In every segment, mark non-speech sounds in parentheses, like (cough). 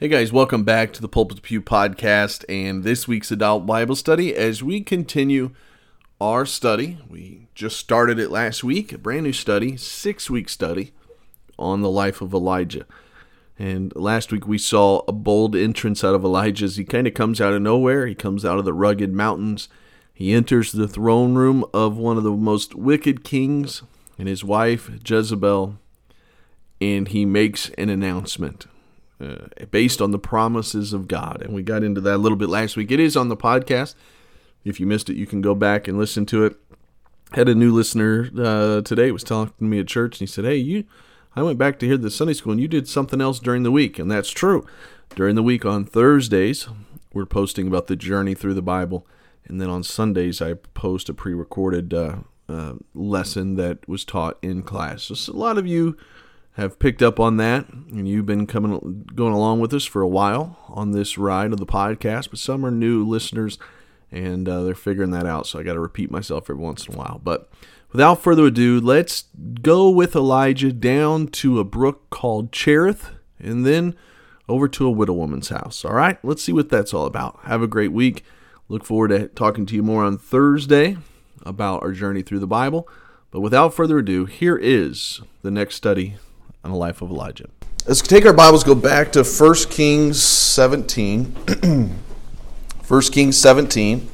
Hey guys, welcome back to the Pulpit Pew podcast and this week's adult Bible study as we continue our study. We just started it last week, a brand new study, six week study on the life of Elijah. And last week we saw a bold entrance out of Elijah he kind of comes out of nowhere. He comes out of the rugged mountains. He enters the throne room of one of the most wicked kings and his wife, Jezebel, and he makes an announcement uh, based on the promises of God. And we got into that a little bit last week. It is on the podcast. If you missed it, you can go back and listen to it. Had a new listener uh, today was talking to me at church, and he said, "Hey, you, I went back to hear the Sunday school, and you did something else during the week, and that's true. During the week on Thursdays, we're posting about the journey through the Bible, and then on Sundays, I post a pre-recorded uh, uh, lesson that was taught in class. So a lot of you." Have picked up on that, and you've been coming going along with us for a while on this ride of the podcast. But some are new listeners, and uh, they're figuring that out. So I got to repeat myself every once in a while. But without further ado, let's go with Elijah down to a brook called Cherith, and then over to a widow woman's house. All right, let's see what that's all about. Have a great week. Look forward to talking to you more on Thursday about our journey through the Bible. But without further ado, here is the next study on the life of Elijah. Let's take our Bibles, go back to 1 Kings 17. (clears throat) 1 Kings 17.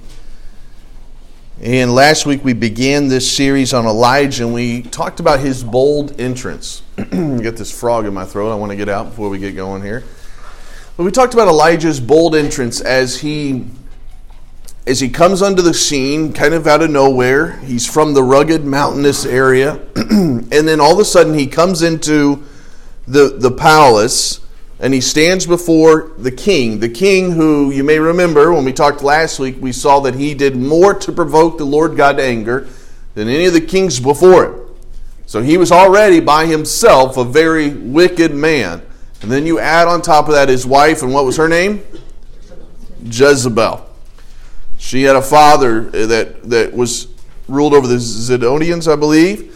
And last week we began this series on Elijah and we talked about his bold entrance. (clears throat) get this frog in my throat, I want to get out before we get going here. But we talked about Elijah's bold entrance as he as he comes onto the scene, kind of out of nowhere, he's from the rugged mountainous area, (clears throat) and then all of a sudden he comes into the, the palace and he stands before the king. The king, who you may remember when we talked last week, we saw that he did more to provoke the Lord God to anger than any of the kings before him. So he was already by himself a very wicked man. And then you add on top of that his wife, and what was her name? Jezebel. She had a father that, that was ruled over the Zidonians, I believe.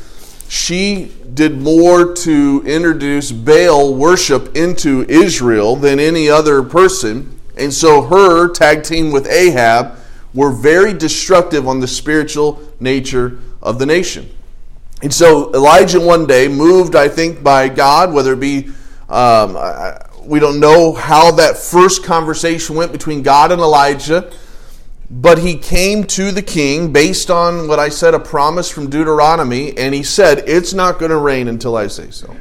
She did more to introduce Baal worship into Israel than any other person. And so her tag team with Ahab were very destructive on the spiritual nature of the nation. And so Elijah one day, moved, I think, by God, whether it be, um, we don't know how that first conversation went between God and Elijah. But he came to the king based on what I said, a promise from Deuteronomy, and he said, It's not going to rain until I say so.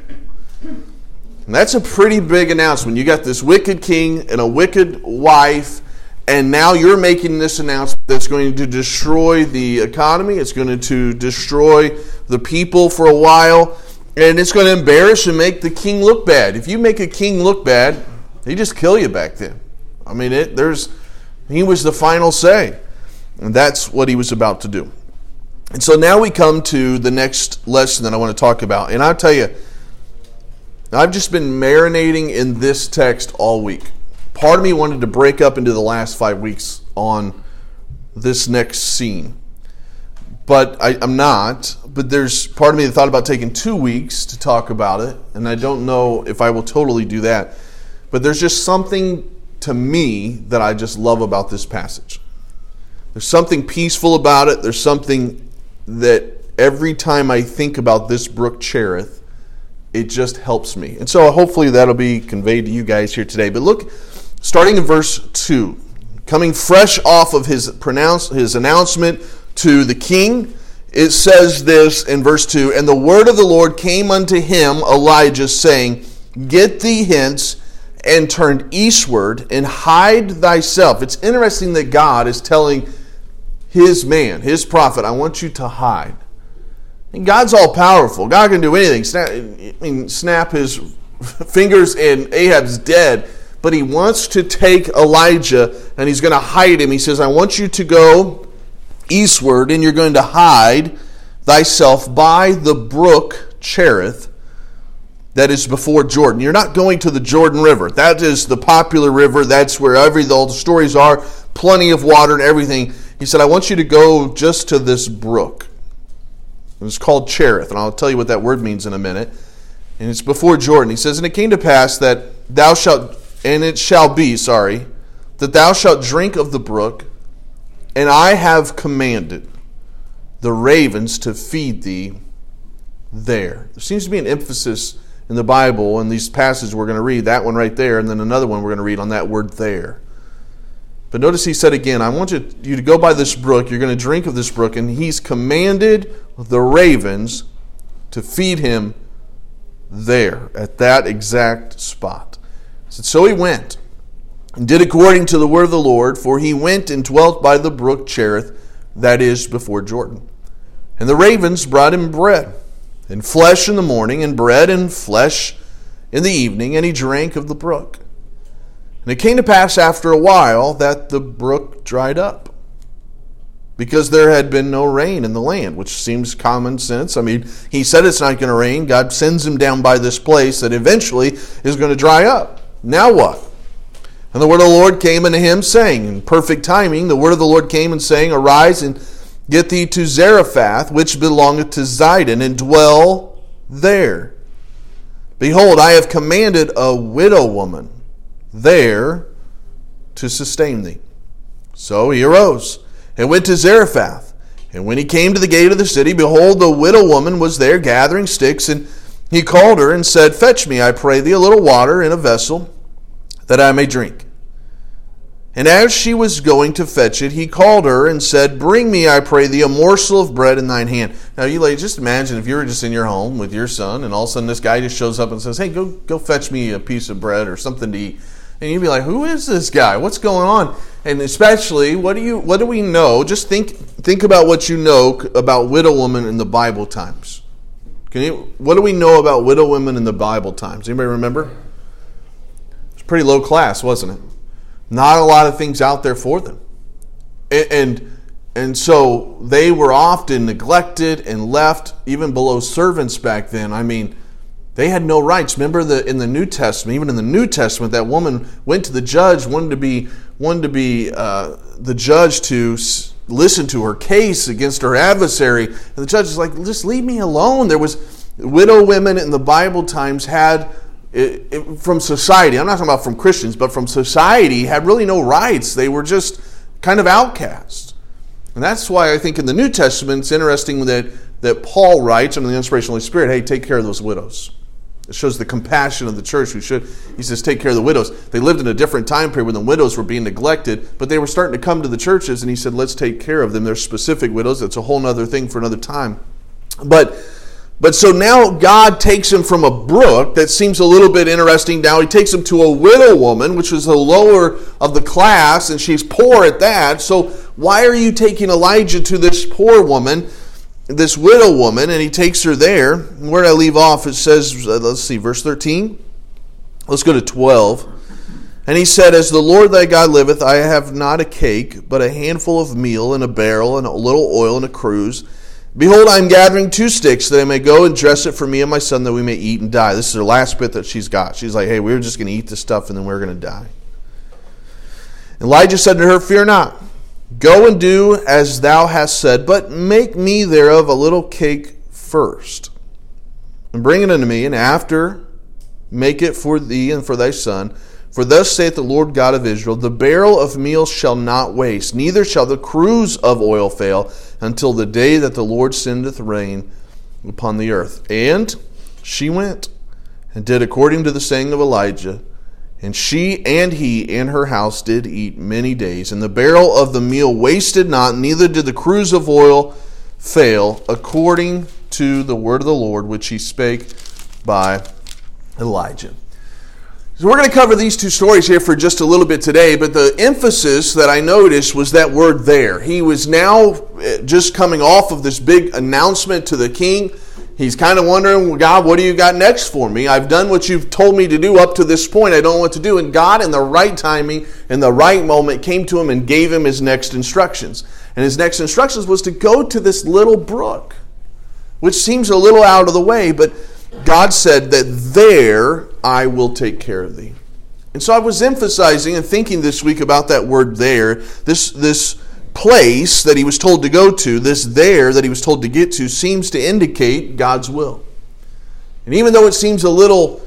And that's a pretty big announcement. You got this wicked king and a wicked wife, and now you're making this announcement that's going to destroy the economy, it's going to destroy the people for a while, and it's going to embarrass and make the king look bad. If you make a king look bad, they just kill you back then. I mean, it, there's he was the final say. And that's what he was about to do. And so now we come to the next lesson that I want to talk about. And I'll tell you, I've just been marinating in this text all week. Part of me wanted to break up into the last five weeks on this next scene. But I, am not. But there's part of me that thought about taking two weeks to talk about it. And I don't know if I will totally do that. But there's just something to me that I just love about this passage. There's something peaceful about it. There's something that every time I think about this brook Cherith, it just helps me. And so hopefully that'll be conveyed to you guys here today. But look, starting in verse 2, coming fresh off of his pronounce his announcement to the king, it says this in verse 2 And the word of the Lord came unto him, Elijah, saying, Get thee hence and turned eastward and hide thyself. It's interesting that God is telling his man, his prophet, I want you to hide. And God's all powerful. God can do anything. Snap, I mean, snap his (laughs) fingers and Ahab's dead. But he wants to take Elijah and he's going to hide him. He says, I want you to go eastward and you're going to hide thyself by the brook Cherith that is before Jordan. You're not going to the Jordan River. That is the popular river. That's where every all the stories are. Plenty of water and everything. He said, I want you to go just to this brook. It's called Cherith, and I'll tell you what that word means in a minute. And it's before Jordan. He says, And it came to pass that thou shalt and it shall be, sorry, that thou shalt drink of the brook, and I have commanded the ravens to feed thee there. There seems to be an emphasis in the Bible in these passages we're going to read, that one right there, and then another one we're going to read on that word there. But notice he said again, I want you, you to go by this brook, you're going to drink of this brook, and he's commanded the ravens to feed him there, at that exact spot. So he went and did according to the word of the Lord, for he went and dwelt by the brook Cherith, that is before Jordan. And the ravens brought him bread and flesh in the morning, and bread and flesh in the evening, and he drank of the brook. And it came to pass after a while that the brook dried up, because there had been no rain in the land, which seems common sense. I mean, he said it's not going to rain. God sends him down by this place that eventually is going to dry up. Now what? And the word of the Lord came unto him, saying, in perfect timing, the word of the Lord came and saying, Arise and Get thee to Zarephath, which belongeth to Zidon, and dwell there. Behold, I have commanded a widow woman there to sustain thee. So he arose and went to Zarephath. And when he came to the gate of the city, behold, the widow woman was there gathering sticks, and he called her and said, Fetch me, I pray thee, a little water in a vessel, that I may drink. And as she was going to fetch it, he called her and said, Bring me, I pray thee, a morsel of bread in thine hand. Now, you just imagine if you were just in your home with your son, and all of a sudden this guy just shows up and says, Hey, go, go fetch me a piece of bread or something to eat. And you'd be like, Who is this guy? What's going on? And especially, what do you what do we know? Just think think about what you know about widow women in the Bible times. Can you what do we know about widow women in the Bible times? Anybody remember? It's pretty low class, wasn't it? Not a lot of things out there for them. And, and so they were often neglected and left even below servants back then. I mean, they had no rights. Remember the in the New Testament, even in the New Testament, that woman went to the judge, wanted to be wanted to be uh, the judge to listen to her case against her adversary, and the judge is like, "Just leave me alone." There was widow women in the Bible times had it, it, from society, I'm not talking about from Christians, but from society, had really no rights. They were just kind of outcasts. And that's why I think in the New Testament it's interesting that, that Paul writes under the inspiration of the Holy Spirit, hey, take care of those widows. It shows the compassion of the church. We should, he says, take care of the widows. They lived in a different time period when the widows were being neglected, but they were starting to come to the churches, and he said, let's take care of them. They're specific widows. That's a whole other thing for another time. But but so now God takes him from a brook that seems a little bit interesting. Now he takes him to a widow woman, which was the lower of the class, and she's poor at that. So why are you taking Elijah to this poor woman, this widow woman? And he takes her there. Where did I leave off? It says, uh, let's see, verse 13. Let's go to 12. And he said, As the Lord thy God liveth, I have not a cake, but a handful of meal and a barrel, and a little oil in a cruse Behold, I am gathering two sticks that I may go and dress it for me and my son that we may eat and die. This is her last bit that she's got. She's like, hey, we're just going to eat this stuff and then we're going to die. Elijah said to her, Fear not. Go and do as thou hast said, but make me thereof a little cake first, and bring it unto me, and after make it for thee and for thy son. For thus saith the Lord God of Israel The barrel of meal shall not waste, neither shall the cruse of oil fail, until the day that the Lord sendeth rain upon the earth. And she went and did according to the saying of Elijah. And she and he and her house did eat many days. And the barrel of the meal wasted not, neither did the cruse of oil fail, according to the word of the Lord which he spake by Elijah. So we're going to cover these two stories here for just a little bit today, but the emphasis that I noticed was that word there. He was now eh, just coming off of this big announcement to the king. He's kind of wondering, God, what do you got next for me? I've done what you've told me to do up to this point. I don't know what to do. And God, in the right timing, in the right moment, came to him and gave him his next instructions. And his next instructions was to go to this little brook, which seems a little out of the way, but God said that there I will take care of thee. And so I was emphasizing and thinking this week about that word there, this, this place that he was told to go to, this there that he was told to get to, seems to indicate God's will. And even though it seems a little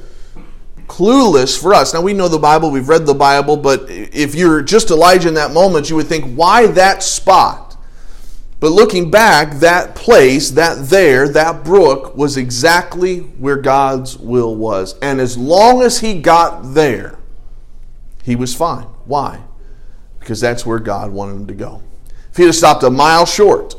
clueless for us. Now we know the Bible, we've read the Bible, but if you're just Elijah in that moment, you would think, why that spot? But looking back, that place, that there, that brook was exactly where God's will was. And as long as he got there, he was fine. Why? Because that's where God wanted him to go. If he'd have stopped a mile short,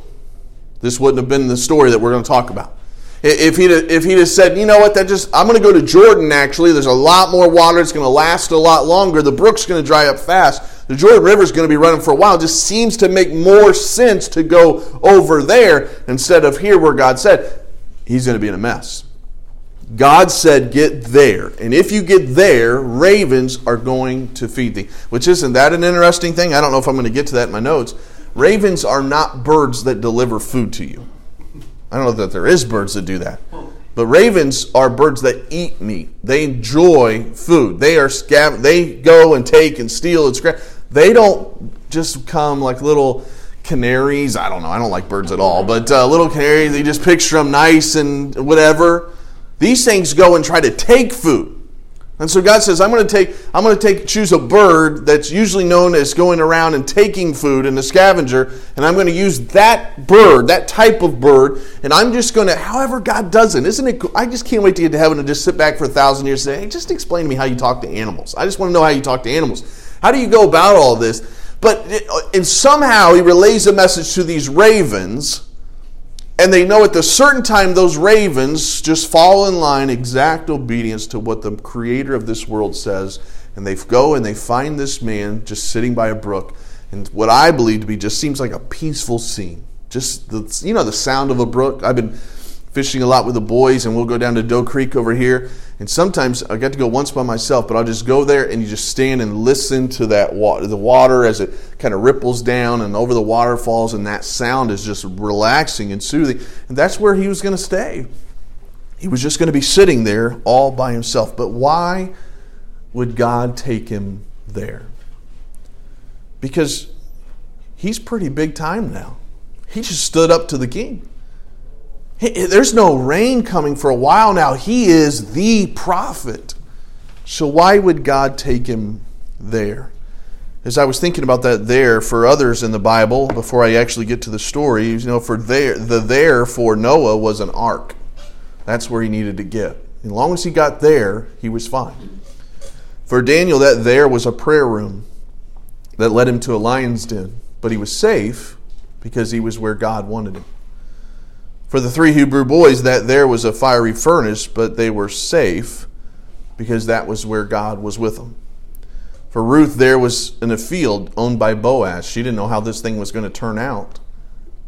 this wouldn't have been the story that we're going to talk about. If he'd, if he'd have said, you know what, that just I'm going to go to Jordan actually, there's a lot more water, it's going to last a lot longer, the brook's going to dry up fast, the Jordan River is going to be running for a while, it just seems to make more sense to go over there instead of here where God said, he's going to be in a mess. God said, Get there. And if you get there, ravens are going to feed thee. Which isn't that an interesting thing? I don't know if I'm going to get to that in my notes. Ravens are not birds that deliver food to you. I don't know that there is birds that do that. But ravens are birds that eat meat. They enjoy food. They are scav- they go and take and steal and scrap. They don't just come like little canaries. I don't know. I don't like birds at all. But uh, little canaries, they just picture them nice and whatever. These things go and try to take food. And so God says, I'm going to take, I'm going to take, choose a bird that's usually known as going around and taking food and a scavenger, and I'm going to use that bird, that type of bird, and I'm just going to, however God does it, isn't it? I just can't wait to get to heaven and just sit back for a thousand years and say, hey, just explain to me how you talk to animals. I just want to know how you talk to animals. How do you go about all this? But and somehow He relays a message to these ravens and they know at the certain time those ravens just fall in line, exact obedience to what the creator of this world says. And they go and they find this man just sitting by a brook. And what I believe to be just seems like a peaceful scene. Just the, you know, the sound of a brook. I've been fishing a lot with the boys, and we'll go down to Doe Creek over here. And sometimes I got to go once by myself, but I'll just go there and you just stand and listen to that water, the water as it kind of ripples down and over the waterfalls, and that sound is just relaxing and soothing. And that's where he was going to stay. He was just going to be sitting there all by himself. But why would God take him there? Because he's pretty big time now. He just stood up to the king. There's no rain coming for a while now. He is the prophet. So why would God take him there? As I was thinking about that there for others in the Bible, before I actually get to the story, you know, for there the there for Noah was an ark. That's where he needed to get. As long as he got there, he was fine. For Daniel, that there was a prayer room that led him to a lion's den. But he was safe because he was where God wanted him. For the three Hebrew boys, that there was a fiery furnace, but they were safe because that was where God was with them. For Ruth, there was in a field owned by Boaz. She didn't know how this thing was going to turn out.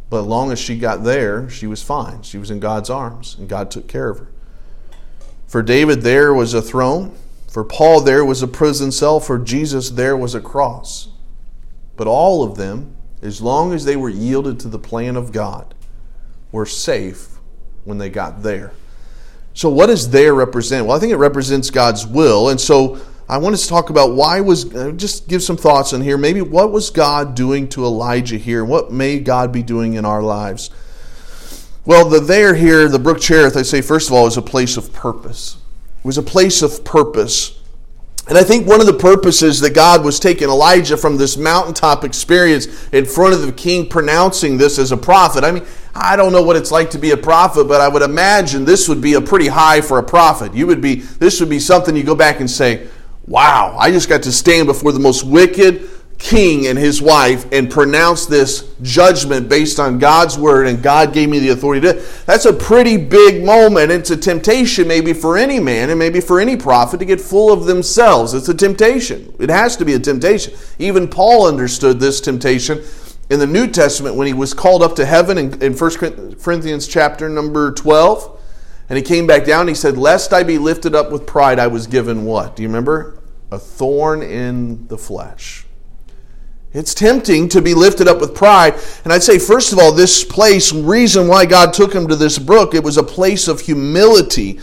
But as long as she got there, she was fine. She was in God's arms, and God took care of her. For David, there was a throne. For Paul, there was a prison cell. For Jesus, there was a cross. But all of them, as long as they were yielded to the plan of God, were safe when they got there. So, what does there represent? Well, I think it represents God's will. And so, I want to talk about why was, uh, just give some thoughts on here. Maybe what was God doing to Elijah here? What may God be doing in our lives? Well, the there here, the Brook Cherith, I say, first of all, is a place of purpose. It was a place of purpose. And I think one of the purposes that God was taking Elijah from this mountaintop experience in front of the king, pronouncing this as a prophet. I mean, I don't know what it's like to be a prophet, but I would imagine this would be a pretty high for a prophet. You would be, this would be something you go back and say, wow, I just got to stand before the most wicked, king and his wife and pronounce this judgment based on God's word, and God gave me the authority to. That's a pretty big moment. It's a temptation, maybe for any man and maybe for any prophet, to get full of themselves. It's a temptation. It has to be a temptation. Even Paul understood this temptation in the New Testament when he was called up to heaven in, in 1 Corinthians chapter number 12. And he came back down. he said, Lest I be lifted up with pride, I was given what? Do you remember? A thorn in the flesh. It's tempting to be lifted up with pride. And I'd say, first of all, this place, reason why God took him to this brook, it was a place of humility.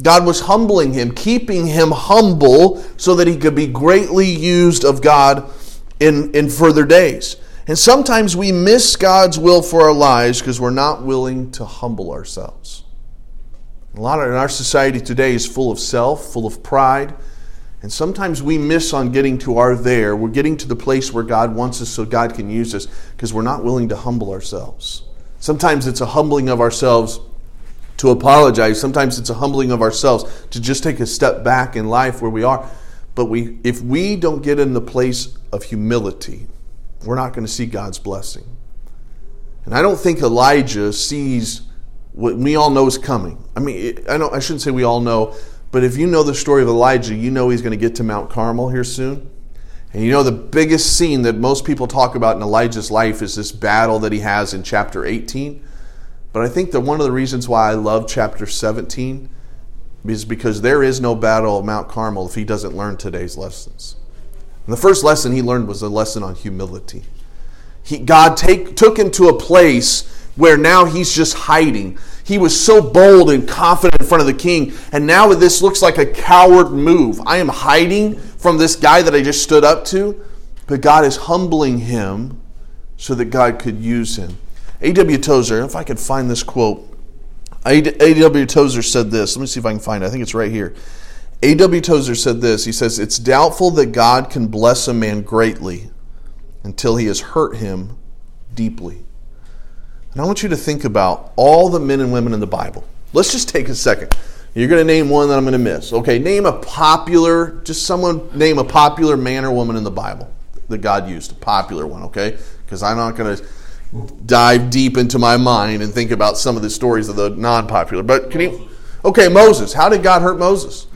God was humbling him, keeping him humble so that he could be greatly used of God in, in further days. And sometimes we miss God's will for our lives because we're not willing to humble ourselves. A lot of in our society today is full of self, full of pride. And sometimes we miss on getting to our there. We're getting to the place where God wants us so God can use us because we're not willing to humble ourselves. Sometimes it's a humbling of ourselves to apologize. Sometimes it's a humbling of ourselves to just take a step back in life where we are. But we, if we don't get in the place of humility, we're not going to see God's blessing. And I don't think Elijah sees what we all know is coming. I mean, I don't. I shouldn't say we all know, but if you know the story of Elijah, you know he's going to get to Mount Carmel here soon. And you know the biggest scene that most people talk about in Elijah's life is this battle that he has in chapter 18. But I think that one of the reasons why I love chapter 17 is because there is no battle of Mount Carmel if he doesn't learn today's lessons. And the first lesson he learned was a lesson on humility. He, God take, took him to a place where now he's just hiding. He was so bold and confident in front of the king, and now this looks like a coward move. I am hiding from this guy that I just stood up to, but God is humbling him so that God could use him. A.W. Tozer, if I could find this quote, A.W. Tozer said this. Let me see if I can find it. I think it's right here. A.W. Tozer said this. He says, It's doubtful that God can bless a man greatly until he has hurt him deeply. And I want you to think about all the men and women in the Bible. Let's just take a second. You're going to name one that I'm going to miss. Okay, name a popular, just someone name a popular man or woman in the Bible that God used, a popular one, okay? Because I'm not going to dive deep into my mind and think about some of the stories of the non popular. But can you? Okay, Moses. How did God hurt Moses?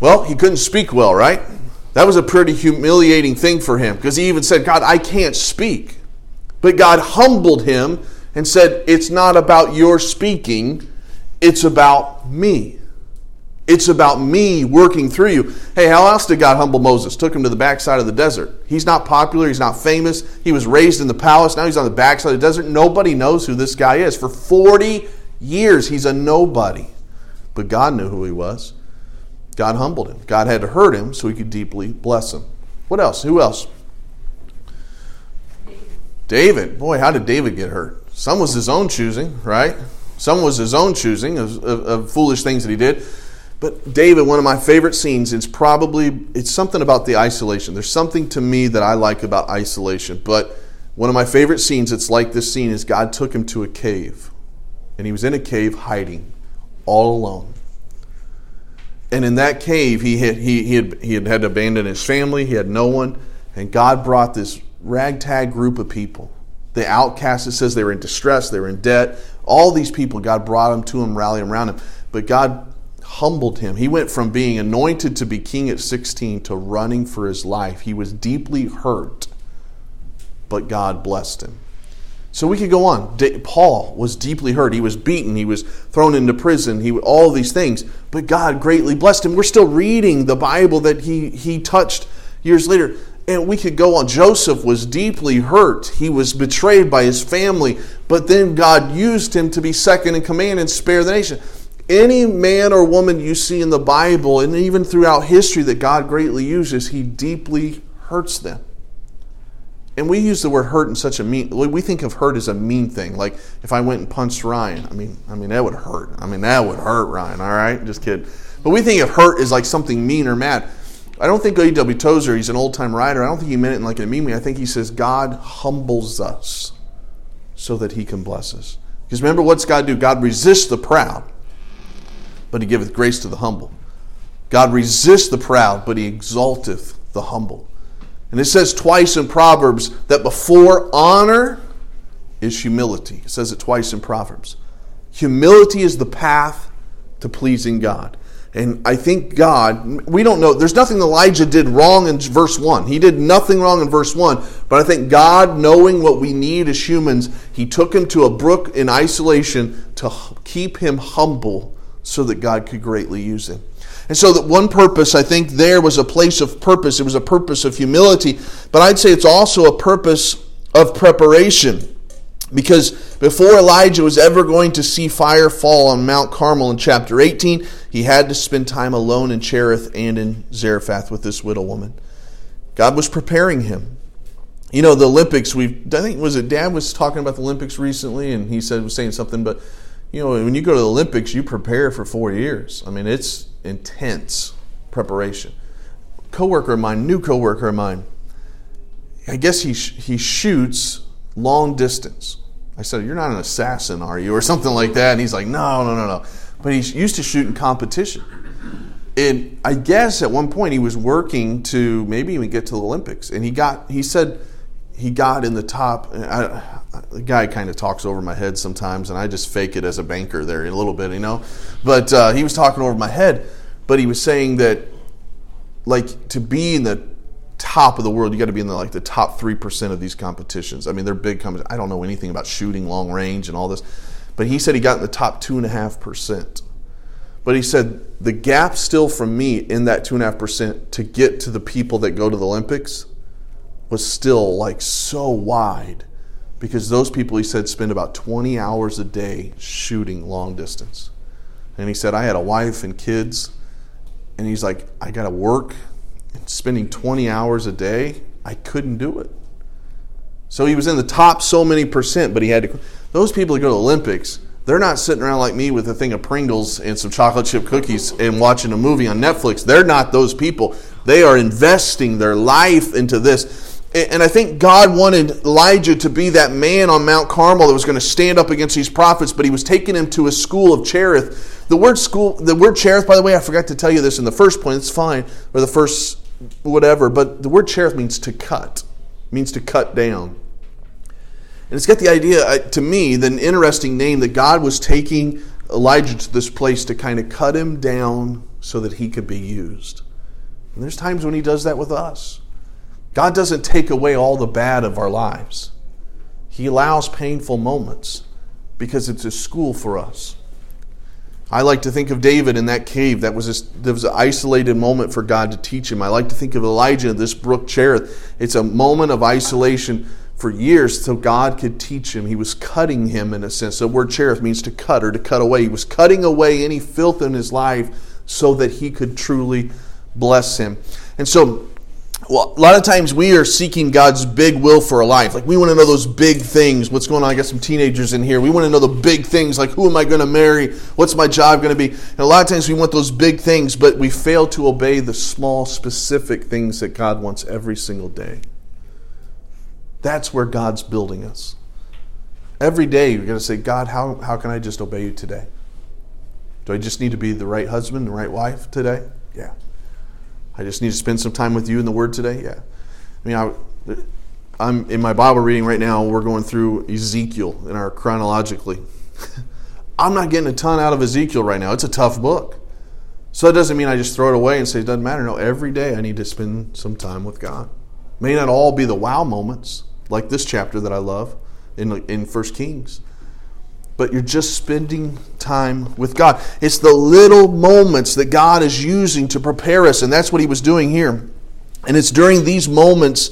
Well, he couldn't speak well, right? That was a pretty humiliating thing for him because he even said, God, I can't speak. But God humbled him and said, It's not about your speaking, it's about me. It's about me working through you. Hey, how else did God humble Moses? Took him to the backside of the desert. He's not popular, he's not famous. He was raised in the palace, now he's on the backside of the desert. Nobody knows who this guy is. For 40 years, he's a nobody. But God knew who he was. God humbled him. God had to hurt him so he could deeply bless him. What else? Who else? David. Boy, how did David get hurt? Some was his own choosing, right? Some was his own choosing of, of, of foolish things that he did. But David, one of my favorite scenes is probably it's something about the isolation. There's something to me that I like about isolation. But one of my favorite scenes, it's like this scene, is God took him to a cave. And he was in a cave hiding, all alone. And in that cave, he had, he, he, had, he had had to abandon his family, he had no one. And God brought this ragtag group of people. The outcasts, it says they were in distress, they were in debt. All these people, God brought them to him, rallied around him. But God humbled him. He went from being anointed to be king at 16 to running for his life. He was deeply hurt, but God blessed him. So we could go on. Paul was deeply hurt. He was beaten. He was thrown into prison. He all these things, but God greatly blessed him. We're still reading the Bible that he he touched years later. And we could go on. Joseph was deeply hurt. He was betrayed by his family, but then God used him to be second in command and spare the nation. Any man or woman you see in the Bible and even throughout history that God greatly uses, he deeply hurts them. And we use the word hurt in such a mean we think of hurt as a mean thing. Like if I went and punched Ryan, I mean I mean that would hurt. I mean that would hurt Ryan, all right? Just kidding. But we think of hurt as like something mean or mad. I don't think A.W. Tozer, he's an old time writer, I don't think he meant it in like a way. I think he says God humbles us so that he can bless us. Because remember what's God do? God resists the proud but he giveth grace to the humble. God resists the proud, but he exalteth the humble. And it says twice in Proverbs that before honor is humility. It says it twice in Proverbs. Humility is the path to pleasing God. And I think God, we don't know, there's nothing Elijah did wrong in verse 1. He did nothing wrong in verse 1. But I think God, knowing what we need as humans, He took him to a brook in isolation to keep him humble so that God could greatly use him. And so, that one purpose, I think, there was a place of purpose. It was a purpose of humility, but I'd say it's also a purpose of preparation. Because before Elijah was ever going to see fire fall on Mount Carmel in chapter 18, he had to spend time alone in Cherith and in Zarephath with this widow woman. God was preparing him. You know, the Olympics, we I think was it Dad was talking about the Olympics recently and he said was saying something, but you know, when you go to the Olympics, you prepare for four years. I mean, it's intense preparation. Coworker of mine, new coworker of mine, I guess he sh- he shoots long distance. I said, "You're not an assassin, are you?" or something like that. And he's like, "No, no, no, no." But he's used to shoot in competition. And I guess at one point he was working to maybe even get to the Olympics, and he got. He said he got in the top. I, the guy kind of talks over my head sometimes, and I just fake it as a banker there a little bit, you know. But uh, he was talking over my head, but he was saying that, like, to be in the top of the world, you got to be in the like the top three percent of these competitions. I mean, they're big companies. I don't know anything about shooting long range and all this, but he said he got in the top two and a half percent. But he said the gap still from me in that two and a half percent to get to the people that go to the Olympics was still like so wide because those people, he said, spend about 20 hours a day shooting long distance. And he said, I had a wife and kids, and he's like, I got to work. Spending 20 hours a day, I couldn't do it. So he was in the top so many percent, but he had to. Those people that go to the Olympics, they're not sitting around like me with a thing of Pringles and some chocolate chip cookies and watching a movie on Netflix. They're not those people. They are investing their life into this. And I think God wanted Elijah to be that man on Mount Carmel that was going to stand up against these prophets, but he was taking him to a school of Cherith. The word school, the word Cherith, by the way, I forgot to tell you this in the first point. It's fine, or the first whatever, but the word Cherith means to cut, means to cut down. And it's got the idea, uh, to me, the interesting name that God was taking Elijah to this place to kind of cut him down so that he could be used. And there's times when he does that with us. God doesn't take away all the bad of our lives. He allows painful moments because it's a school for us. I like to think of David in that cave. That was, that was an isolated moment for God to teach him. I like to think of Elijah this brook Cherith. It's a moment of isolation for years so God could teach him. He was cutting him in a sense. The word Cherith means to cut or to cut away. He was cutting away any filth in his life so that he could truly bless him. And so well, a lot of times we are seeking God's big will for our life. Like we want to know those big things. What's going on? I got some teenagers in here. We want to know the big things, like who am I going to marry? What's my job going to be? And a lot of times we want those big things, but we fail to obey the small, specific things that God wants every single day. That's where God's building us. Every day you're going to say, God, how, how can I just obey you today? Do I just need to be the right husband, the right wife today? Yeah. I just need to spend some time with you in the Word today. Yeah. I mean, I, I'm in my Bible reading right now. We're going through Ezekiel in our chronologically. (laughs) I'm not getting a ton out of Ezekiel right now. It's a tough book. So that doesn't mean I just throw it away and say it doesn't matter. No, every day I need to spend some time with God. May not all be the wow moments like this chapter that I love in in First Kings but you're just spending time with God. It's the little moments that God is using to prepare us, and that's what He was doing here. And it's during these moments,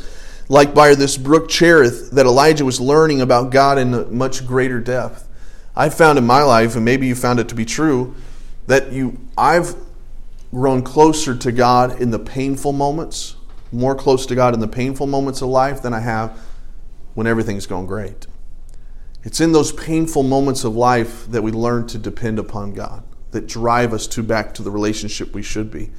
like by this brook Cherith, that Elijah was learning about God in much greater depth. I found in my life, and maybe you found it to be true, that you I've grown closer to God in the painful moments, more close to God in the painful moments of life than I have when everything's going great. It's in those painful moments of life that we learn to depend upon God, that drive us to back to the relationship we should be.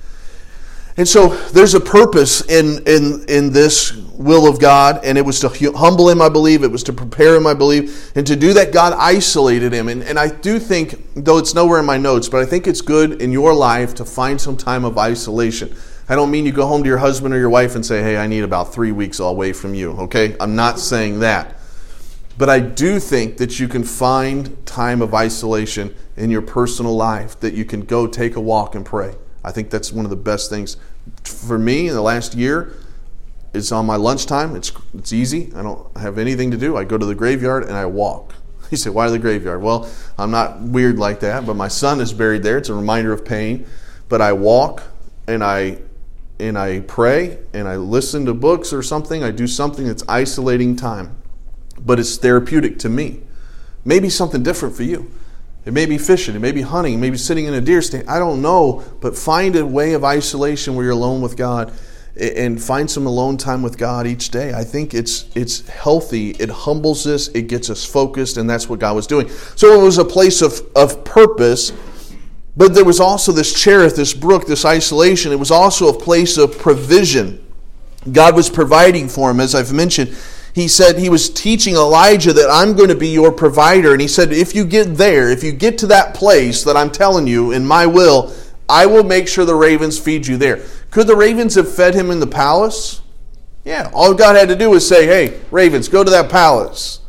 And so there's a purpose in, in, in this will of God, and it was to humble him, I believe. It was to prepare him, I believe. And to do that, God isolated him. And, and I do think, though it's nowhere in my notes, but I think it's good in your life to find some time of isolation. I don't mean you go home to your husband or your wife and say, hey, I need about three weeks away from you, okay? I'm not saying that. But I do think that you can find time of isolation in your personal life, that you can go take a walk and pray. I think that's one of the best things. For me, in the last year, it's on my lunchtime. It's, it's easy. I don't have anything to do. I go to the graveyard and I walk. (laughs) You say, why the graveyard? Well, I'm not weird like that, but my son is buried there. It's a reminder of pain. But I walk and I and I pray and I listen to books or something. I do something that's isolating time but it's therapeutic to me. Maybe something different for you. It may be fishing, it may be hunting, maybe sitting in a deer stand. I don't know, but find a way of isolation where you're alone with God and find some alone time with God each day. I think it's it's healthy. It humbles us. It gets us focused, and that's what God was doing. So it was a place of, of purpose, but there was also this Cherith, this brook, this isolation. It was also a place of provision. God was providing for him, as I've mentioned. He said he was teaching Elijah that I'm going to be your provider. And he said, if you get there, if you get to that place that I'm telling you in my will, I will make sure the ravens feed you there. Could the ravens have fed him in the palace? Yeah, all God had to do was say, hey, ravens, go to that palace.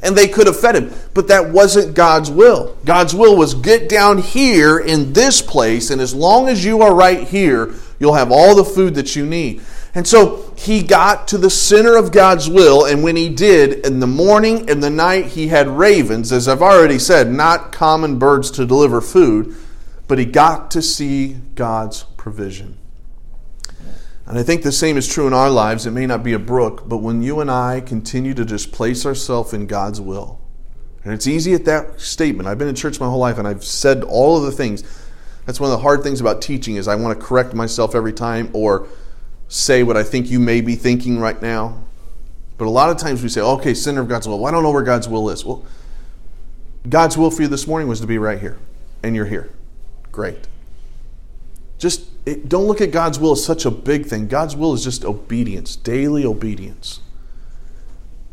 And they could have fed him. But that wasn't God's will. God's will was get down here in this place, and as long as you are right here, you'll have all the food that you need. And so he got to the center of God's will, and when he did, in the morning and the night, he had ravens, as I've already said, not common birds to deliver food, but he got to see God's provision. And I think the same is true in our lives. It may not be a brook, but when you and I continue to just place ourselves in God's will, and it's easy at that statement. I've been in church my whole life, and I've said all of the things. That's one of the hard things about teaching is I want to correct myself every time or say what I think you may be thinking right now. But a lot of times we say, okay, center of God's will. Well, I don't know where God's will is. Well, God's will for you this morning was to be right here, and you're here. Great. Just it, don't look at God's will as such a big thing. God's will is just obedience, daily obedience.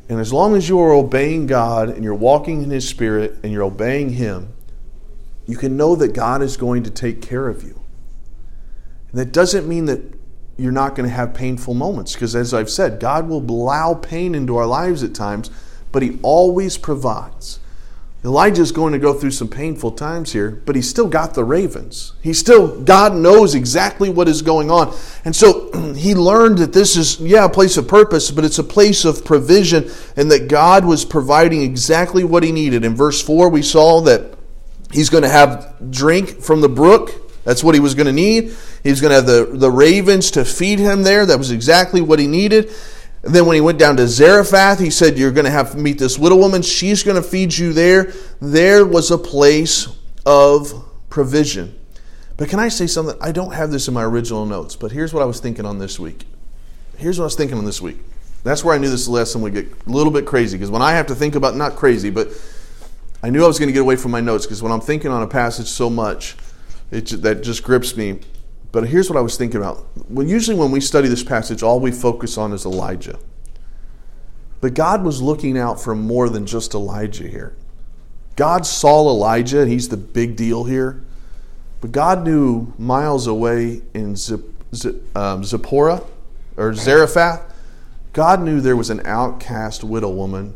And as long as you are obeying God and you're walking in His Spirit and you're obeying Him, you can know that God is going to take care of you. And that doesn't mean that you're not going to have painful moments because, as I've said, God will allow pain into our lives at times, but He always provides. Elijah's going to go through some painful times here, but he's still got the ravens. He's still, God knows exactly what is going on. And so (clears throat) he learned that this is, yeah, a place of purpose, but it's a place of provision and that God was providing exactly what he needed. In verse 4, we saw that he's going to have drink from the brook. That's what he was going to need. He was going to have the, the ravens to feed him there. That was exactly what he needed. And then when he went down to Zarephath, he said, You're going to have to meet this widow woman. She's going to feed you there. There was a place of provision. But can I say something? I don't have this in my original notes, but here's what I was thinking on this week. Here's what I was thinking on this week. That's where I knew this lesson would get a little bit crazy because when I have to think about, not crazy, but I knew I was going to get away from my notes because when I'm thinking on a passage so much, it, that just grips me. But here's what I was thinking about. Well, usually when we study this passage, all we focus on is Elijah. But God was looking out for more than just Elijah here. God saw Elijah, and he's the big deal here. But God knew miles away in um, Zipporah or Zarephath, God knew there was an outcast widow woman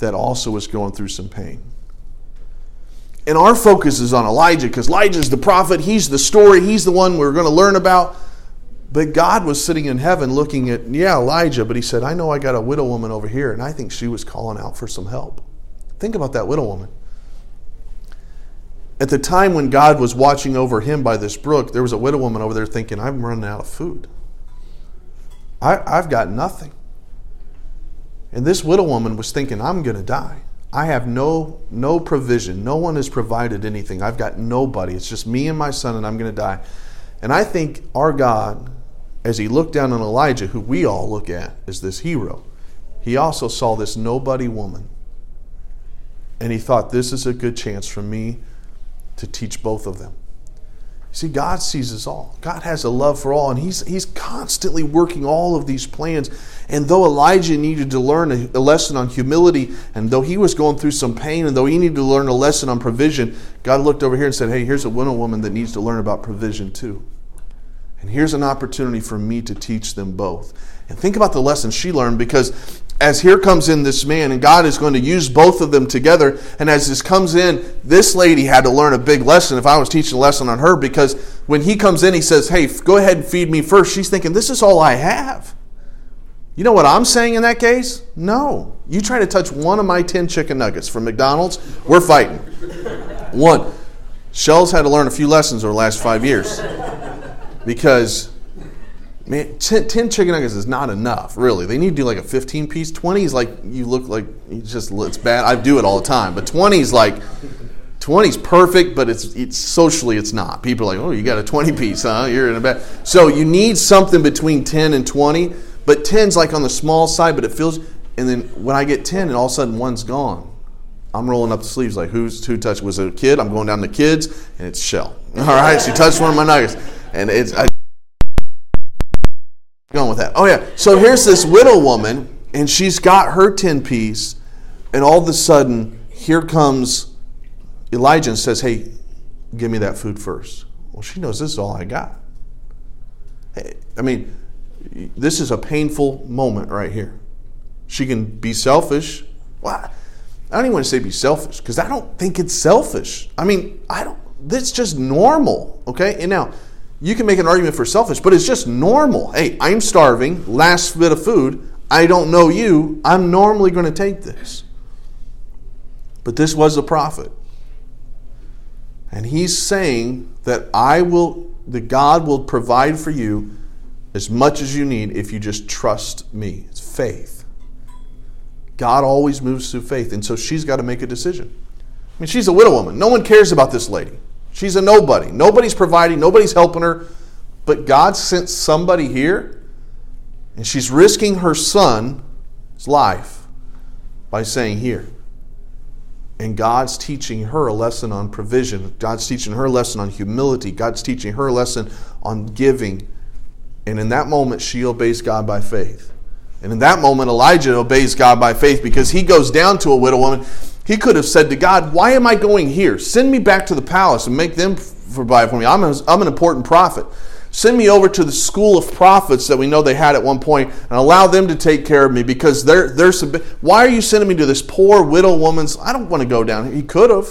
that also was going through some pain. And our focus is on Elijah because Elijah's the prophet. He's the story. He's the one we're going to learn about. But God was sitting in heaven looking at, yeah, Elijah, but he said, I know I got a widow woman over here, and I think she was calling out for some help. Think about that widow woman. At the time when God was watching over him by this brook, there was a widow woman over there thinking, I'm running out of food. I, I've got nothing. And this widow woman was thinking, I'm going to die. I have no no provision. No one has provided anything. I've got nobody. It's just me and my son, and I'm going to die. And I think our God, as He looked down on Elijah, who we all look at as this hero, He also saw this nobody woman, and He thought, "This is a good chance for me to teach both of them." See, God sees us all. God has a love for all, and He's, he's constantly working all of these plans. And though Elijah needed to learn a, a lesson on humility, and though he was going through some pain, and though he needed to learn a lesson on provision, God looked over here and said, Hey, here's a widow woman that needs to learn about provision too. And here's an opportunity for me to teach them both. And think about the lesson she learned because as here comes in this man, and God is going to use both of them together. And as this comes in, this lady had to learn a big lesson if I was teaching a lesson on her, because when he comes in, he says, Hey, go ahead and feed me first. She's thinking, This is all I have. You know what I'm saying in that case? No. You try to touch one of my 10 chicken nuggets from McDonald's, we're fighting. One. Shell's had to learn a few lessons over the last five years because Man, 10, 10, chicken nuggets is not enough, really. They need to do like a 15 piece. 20 is like, you look like, you just, it's bad. I do it all the time. But 20 is like, 20 is perfect, but it's, it's socially it's not. People are like, oh, you got a 20 piece, huh? You're in a bad. So you need something between 10 and 20, but 10's like on the small side, but it feels. And then when I get 10, and all of a sudden one's gone, I'm rolling up the sleeves like, who's who touched? Was it a kid? I'm going down to kids, and it's Shell. (laughs) All right, she touched one of my nuggets, and it's I, going with that. Oh yeah. So here's this widow woman, and she's got her 10 piece, and all of a sudden here comes Elijah and says, Hey, give me that food first. Well, she knows this is all I got. I mean, this is a painful moment right here. She can be selfish. Well, I don't even want to say be selfish because I don't think it's selfish. I mean, I don't. That's just normal, okay? And now, you can make an argument for selfish, but it's just normal. Hey, I'm starving. Last bit of food. I don't know you. I'm normally going to take this. But this was a prophet. And he's saying that I will, that God will provide for you as much as you need if you just trust me. It's faith. God always moves through faith. And so she's got to make a decision. I mean, she's a widow woman. No one cares about this lady. She's a nobody. Nobody's providing, nobody's helping her. But God sent somebody here, and she's risking her son's life by saying, Here, and God's teaching her a lesson on provision. God's teaching her a lesson on humility. God's teaching her a lesson on giving. And in that moment, she obeys God by faith. And in that moment, Elijah obeys God by faith because he goes down to a widow woman. He could have said to God, Why am I going here? Send me back to the palace and make them provide for me. I'm, a, I'm an important prophet. Send me over to the school of prophets that we know they had at one point and allow them to take care of me because they're, they're why are you sending me to this poor widow woman's? I don't want to go down. Here. He could have,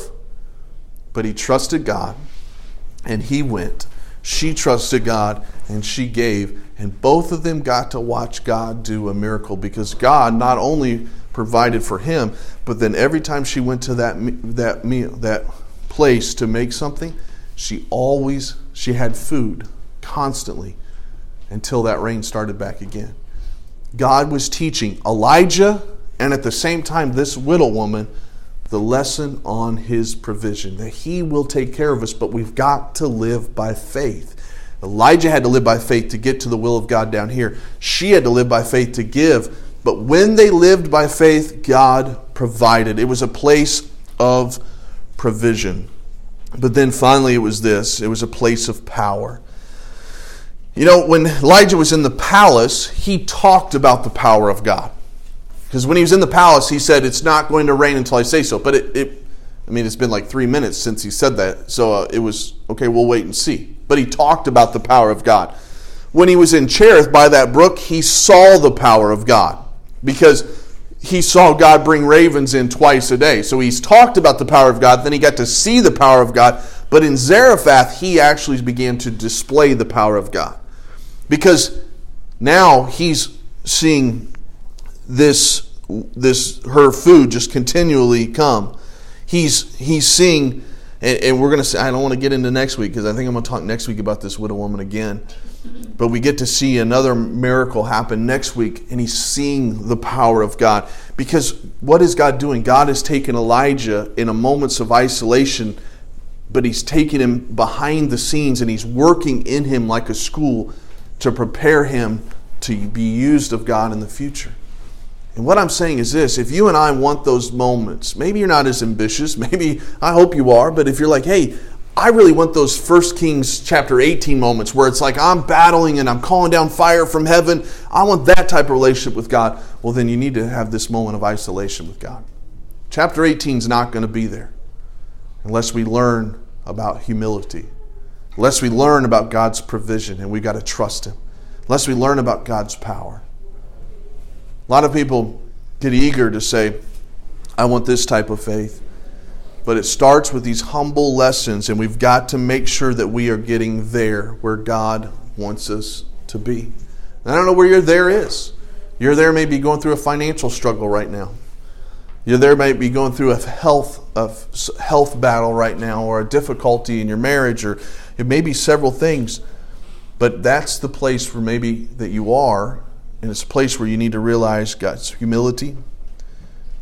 but he trusted God and he went. She trusted God and she gave. And both of them got to watch God do a miracle because God not only provided for him, but then every time she went to that that meal, that place to make something, she always she had food constantly until that rain started back again. God was teaching Elijah and at the same time this widow woman the lesson on his provision that he will take care of us, but we've got to live by faith. Elijah had to live by faith to get to the will of God down here. She had to live by faith to give. But when they lived by faith, God provided. It was a place of provision. But then finally, it was this it was a place of power. You know, when Elijah was in the palace, he talked about the power of God. Because when he was in the palace, he said, It's not going to rain until I say so. But it, it I mean, it's been like three minutes since he said that. So uh, it was, okay, we'll wait and see. But he talked about the power of God. When he was in Cherith by that brook, he saw the power of God because he saw God bring ravens in twice a day. So he's talked about the power of God, then he got to see the power of God. But in Zarephath, he actually began to display the power of God. Because now he's seeing this this her food just continually come. He's he's seeing and, and we're going to say I don't want to get into next week because I think I'm going to talk next week about this widow woman again. But we get to see another miracle happen next week, and he's seeing the power of God. Because what is God doing? God has taken Elijah in a moments of isolation, but he's taking him behind the scenes and he's working in him like a school to prepare him to be used of God in the future. And what I'm saying is this if you and I want those moments, maybe you're not as ambitious, (laughs) maybe I hope you are, but if you're like, hey, I really want those First Kings chapter 18 moments where it's like I'm battling and I'm calling down fire from heaven. I want that type of relationship with God. Well, then you need to have this moment of isolation with God. Chapter 18 is not going to be there unless we learn about humility Unless we learn about God's provision and we've got to trust Him. Unless we learn about God's power. A lot of people get eager to say, I want this type of faith. But it starts with these humble lessons, and we've got to make sure that we are getting there where God wants us to be. And I don't know where your there is. Your there may be going through a financial struggle right now. Your there might be going through a health a health battle right now, or a difficulty in your marriage, or it may be several things, but that's the place where maybe that you are, and it's a place where you need to realize God's humility.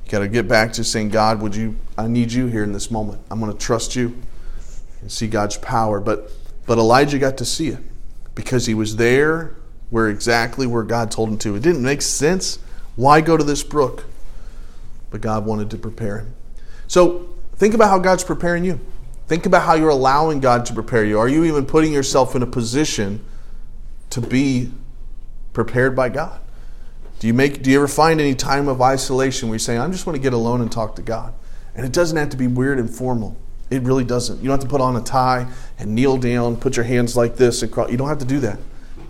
Got to get back to saying, God, would you, I need you here in this moment. I'm going to trust you and see God's power. But, but Elijah got to see it because he was there where exactly where God told him to. It didn't make sense. Why go to this brook? But God wanted to prepare him. So think about how God's preparing you. Think about how you're allowing God to prepare you. Are you even putting yourself in a position to be prepared by God? Do you make do you ever find any time of isolation where you say, I just want to get alone and talk to God? And it doesn't have to be weird and formal. It really doesn't. You don't have to put on a tie and kneel down, put your hands like this and cross. You don't have to do that.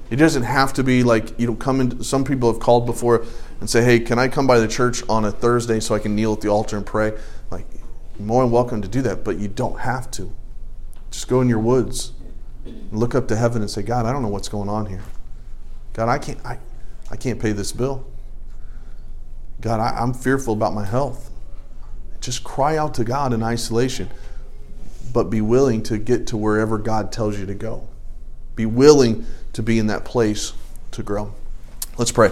It doesn't have to be like you don't come in. Some people have called before and say, "Hey, can I come by the church on a Thursday so I can kneel at the altar and pray?" Like, more than welcome to do that, but you don't have to. Just go in your woods, and look up to heaven, and say, "God, I don't know what's going on here. God, I can't. I, I can't pay this bill. God, I, I'm fearful about my health." Just cry out to God in isolation, but be willing to get to wherever God tells you to go. Be willing to be in that place to grow. Let's pray.